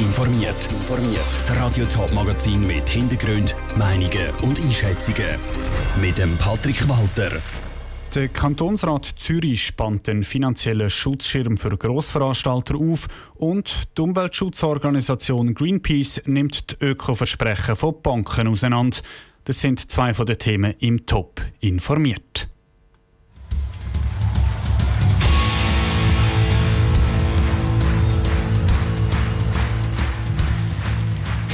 informiert. Das Radio Top Magazin mit Hintergrund, Meinungen und Einschätzungen mit dem Patrick Walter. Der Kantonsrat Zürich spannt den finanziellen Schutzschirm für Grossveranstalter auf und die Umweltschutzorganisation Greenpeace nimmt die Öko-Versprechen von Banken auseinander. Das sind zwei von den Themen im Top informiert.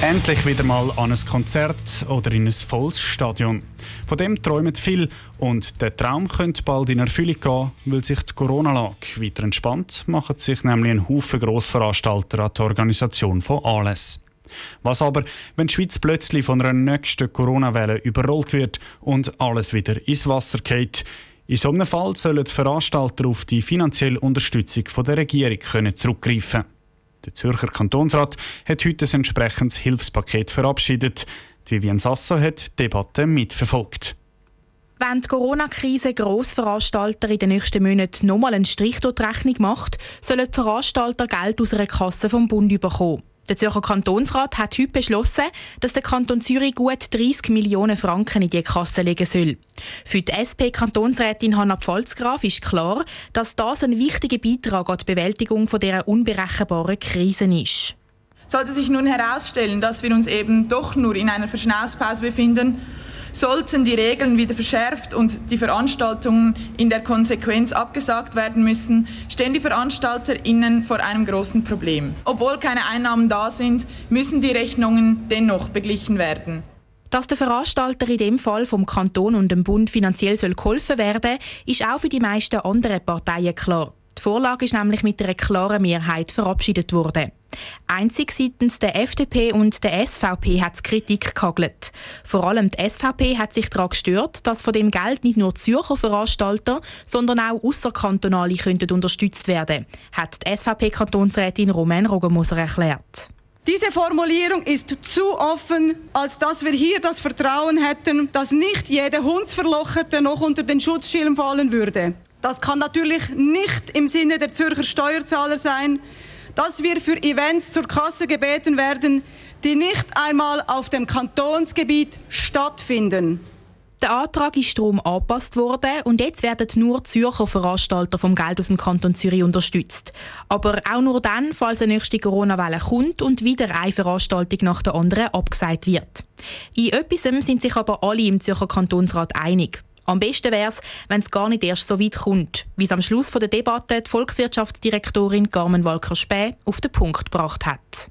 Endlich wieder mal an ein Konzert oder in ein volles Stadion. Von dem träumen viele und der Traum könnte bald in Erfüllung gehen, weil sich die Corona-Lage weiter entspannt, machen sich nämlich ein Haufen Grossveranstalter an die Organisation von Anlässen. Was aber, wenn die Schweiz plötzlich von einer nächsten Corona-Welle überrollt wird und alles wieder ins Wasser geht? In so einem Fall sollen die Veranstalter auf die finanzielle Unterstützung der Regierung zurückgreifen können. Der Zürcher Kantonsrat hat heute ein entsprechendes Hilfspaket verabschiedet. Vivian Sasso hat die Debatte mitverfolgt. Wenn die Corona-Krise Grossveranstalter in den nächsten Monaten nochmal einen Strich durch die Rechnung macht, sollen die Veranstalter Geld aus einer Kasse vom Bund bekommen. Der Zürcher Kantonsrat hat heute beschlossen, dass der Kanton Zürich gut 30 Millionen Franken in die Kasse legen soll. Für die SP-Kantonsrätin Hanna Pfalzgraf ist klar, dass das ein wichtiger Beitrag an die Bewältigung dieser unberechenbaren Krise ist. Sollte sich nun herausstellen, dass wir uns eben doch nur in einer Verschnaufpause befinden, Sollten die Regeln wieder verschärft und die Veranstaltungen in der Konsequenz abgesagt werden müssen, stehen die VeranstalterInnen vor einem großen Problem. Obwohl keine Einnahmen da sind, müssen die Rechnungen dennoch beglichen werden. Dass der Veranstalter in dem Fall vom Kanton und dem Bund finanziell geholfen werden soll, ist auch für die meisten anderen Parteien klar. Die Vorlage ist nämlich mit einer klaren Mehrheit verabschiedet worden. Einzig seitens der FDP und der SVP hat es Kritik gehagelt. Vor allem die SVP hat sich daran gestört, dass von dem Geld nicht nur Zürcher Veranstalter, sondern auch außerkantonale könnten unterstützt werden, hat die SVP-Kantonsrätin Romain Rogemoser erklärt. Diese Formulierung ist zu offen, als dass wir hier das Vertrauen hätten, dass nicht jeder Hundsverlochete noch unter den Schutzschirm fallen würde. Das kann natürlich nicht im Sinne der Zürcher Steuerzahler sein, dass wir für Events zur Kasse gebeten werden, die nicht einmal auf dem Kantonsgebiet stattfinden. Der Antrag ist darum angepasst worden und jetzt werden nur Zürcher Veranstalter vom Geld aus dem Kanton Zürich unterstützt. Aber auch nur dann, falls eine nächste Corona-Welle kommt und wieder eine Veranstaltung nach der anderen abgesagt wird. In etwas sind sich aber alle im Zürcher Kantonsrat einig. Am besten wäre es, wenn es gar nicht erst so weit kommt, wie es am Schluss der Debatte die Volkswirtschaftsdirektorin Carmen Walker-Späh auf den Punkt gebracht hat.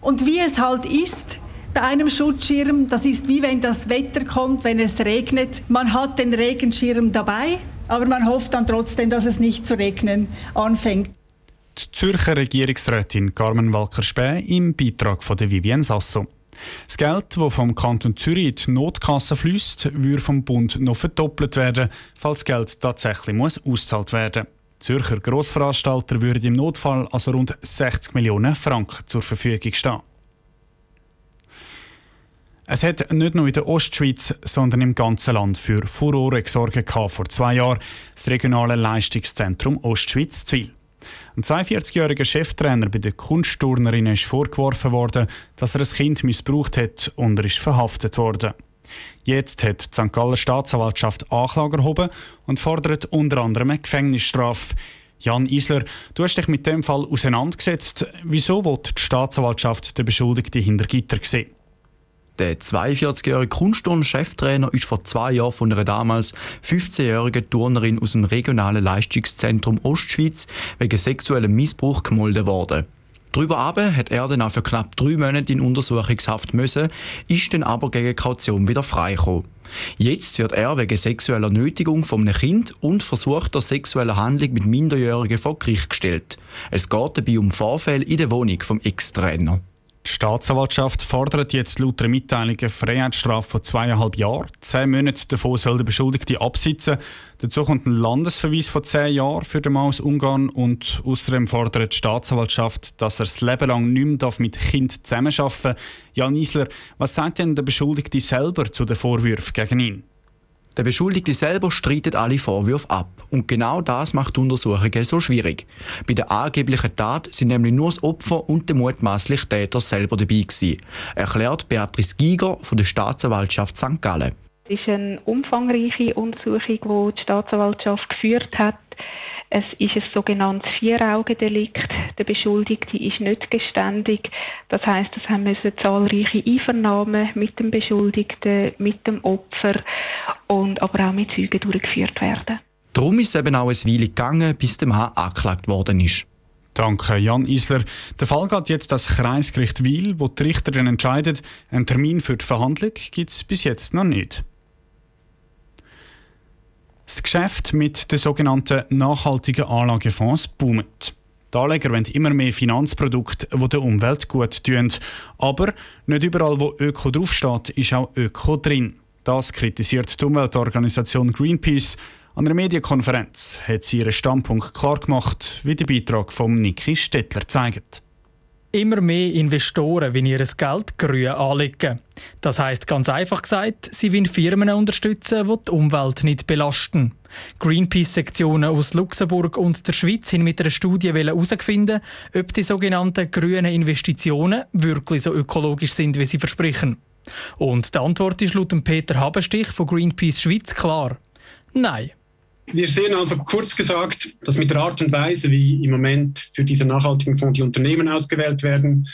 Und wie es halt ist, bei einem Schutzschirm, das ist wie wenn das Wetter kommt, wenn es regnet. Man hat den Regenschirm dabei, aber man hofft dann trotzdem, dass es nicht zu regnen anfängt. Die Zürcher Regierungsrätin Carmen Walker-Späh im Beitrag von der Vivienne Sasso. Das Geld, das vom Kanton Zürich in die Notkasse fließt, würde vom Bund noch verdoppelt werden, falls Geld tatsächlich muss ausgezahlt werden Zürcher Grossveranstalter würden im Notfall also rund 60 Millionen Franken zur Verfügung stehen. Es hat nicht nur in der Ostschweiz, sondern im ganzen Land für Furore gesorgt vor zwei Jahren das regionale Leistungszentrum Ostschweiz Zwil. Ein 42-jähriger Cheftrainer bei den Kunstturnerinnen ist vorgeworfen worden, dass er ein Kind missbraucht hat und er ist verhaftet worden. Jetzt hat die St. Galler Staatsanwaltschaft Anklage erhoben und fordert unter anderem eine Gefängnisstrafe. Jan Isler, du hast dich mit dem Fall auseinandergesetzt. Wieso wird die Staatsanwaltschaft den Beschuldigten hinter Gitter sehen? Der 42-jährige Kunstturn-Cheftrainer ist vor zwei Jahren von einer damals 15-jährigen Turnerin aus dem regionalen Leistungszentrum Ostschweiz wegen sexuellem Missbrauch gemolden worden. Darüber aber hat er dann auch für knapp drei Monate in Untersuchungshaft müssen, ist dann aber gegen Kaution wieder freigekommen. Jetzt wird er wegen sexueller Nötigung von einem Kind und versuchter sexueller Handlung mit Minderjährigen vor Gericht gestellt. Es geht dabei um Vorfälle in der Wohnung vom Ex-Trainer. Die Staatsanwaltschaft fordert jetzt laut der Mitteilung eine Freiheitsstrafe von zweieinhalb Jahren. Zehn Monate davon soll der Beschuldigte absitzen. Dazu kommt ein Landesverweis von zehn Jahren für den Mann aus Ungarn und außerdem fordert die Staatsanwaltschaft, dass er das Leben lang nicht mehr mit Kind zusammenarbeiten darf. Jan Isler, was sagt denn der Beschuldigte selber zu den Vorwürfen gegen ihn? Der Beschuldigte selber streitet alle Vorwürfe ab. Und genau das macht die Untersuchungen so schwierig. Bei der angeblichen Tat sind nämlich nur das Opfer und der mutmaßliche Täter selber dabei gewesen, erklärt Beatrice Giger von der Staatsanwaltschaft St. Gallen. Es ist eine umfangreiche Untersuchung, die die Staatsanwaltschaft geführt hat. Es ist ein sogenanntes Vier-Augen-Delikt. Der Beschuldigte ist nicht geständig. Das heißt, es haben müssen zahlreiche Einvernahmen mit dem Beschuldigten, mit dem Opfer und aber auch mit Zeugen durchgeführt werden. Darum ist es eben auch ein Weile gegangen, bis der Mann angeklagt worden ist. Danke, Jan Isler. Der Fall geht jetzt das Kreisgericht Wiel, wo die Richterin entscheidet. Einen Termin für die Verhandlung gibt es bis jetzt noch nicht. Das Geschäft mit den sogenannten nachhaltigen Anlagefonds boomt. Die Anleger wollen immer mehr Finanzprodukte, die der Umwelt gut tun. Aber nicht überall, wo Öko draufsteht, ist auch Öko drin. Das kritisiert die Umweltorganisation Greenpeace. An einer Medienkonferenz hat sie ihren Standpunkt klar gemacht, wie der Beitrag von Niki Stettler zeigt. Immer mehr Investoren wollen ihr Geld grün anlegen. Das heißt ganz einfach gesagt, sie wollen Firmen unterstützen, die die Umwelt nicht belasten. Greenpeace-Sektionen aus Luxemburg und der Schweiz haben mit einer Studie herausgefunden, ob die sogenannten grünen Investitionen wirklich so ökologisch sind, wie sie versprechen. Und die Antwort ist laut Peter Habenstich von Greenpeace Schweiz klar. Nein. Wir sehen also kurz gesagt, dass mit der Art und Weise, wie im Moment für diese nachhaltigen Fonds die Unternehmen ausgewählt werden,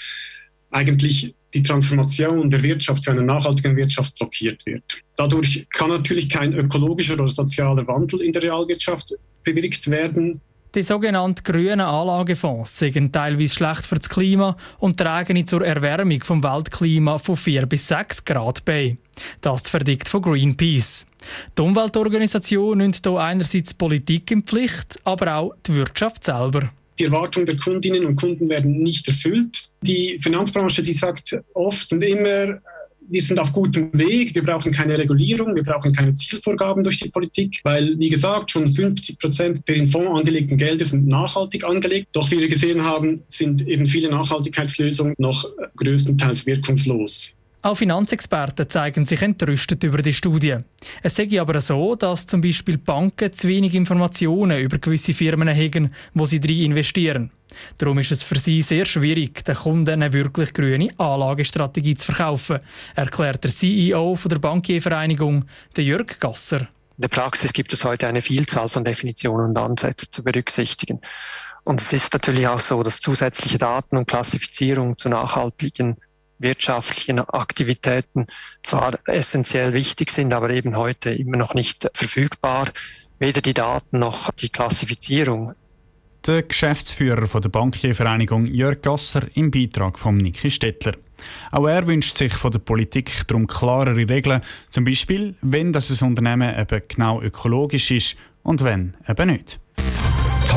eigentlich die Transformation der Wirtschaft zu einer nachhaltigen Wirtschaft blockiert wird. Dadurch kann natürlich kein ökologischer oder sozialer Wandel in der Realwirtschaft bewirkt werden. Die sogenannten grünen Anlagefonds sind teilweise schlecht für das Klima und tragen zur Erwärmung vom Weltklima von 4 bis 6 Grad bei. Das verdickt von Greenpeace. Die Umweltorganisation nimmt hier einerseits Politik in Pflicht, aber auch die Wirtschaft selber. Die Erwartungen der Kundinnen und Kunden werden nicht erfüllt. Die Finanzbranche, die sagt oft und immer, wir sind auf gutem Weg, wir brauchen keine Regulierung, wir brauchen keine Zielvorgaben durch die Politik, weil, wie gesagt, schon 50 Prozent der in Fonds angelegten Gelder sind nachhaltig angelegt. Doch wie wir gesehen haben, sind eben viele Nachhaltigkeitslösungen noch größtenteils wirkungslos. Auch Finanzexperten zeigen sich entrüstet über die Studie. Es sei aber so, dass zum Beispiel Banken zu wenig Informationen über gewisse Firmen haben, wo sie drin investieren. Darum ist es für sie sehr schwierig, den Kunden eine wirklich grüne Anlagestrategie zu verkaufen, erklärt der CEO der Bankiervereinigung, Jörg Gasser. In der Praxis gibt es heute eine Vielzahl von Definitionen und Ansätzen zu berücksichtigen. Und es ist natürlich auch so, dass zusätzliche Daten und Klassifizierung zu nachhaltigen wirtschaftlichen Aktivitäten zwar essentiell wichtig sind, aber eben heute immer noch nicht verfügbar. Weder die Daten noch die Klassifizierung. Der Geschäftsführer von der Bankiervereinigung Jörg Gasser im Beitrag von Niki Stettler. Auch er wünscht sich von der Politik darum klarere Regeln, zum Beispiel, wenn das ein Unternehmen eben genau ökologisch ist und wenn eben nicht.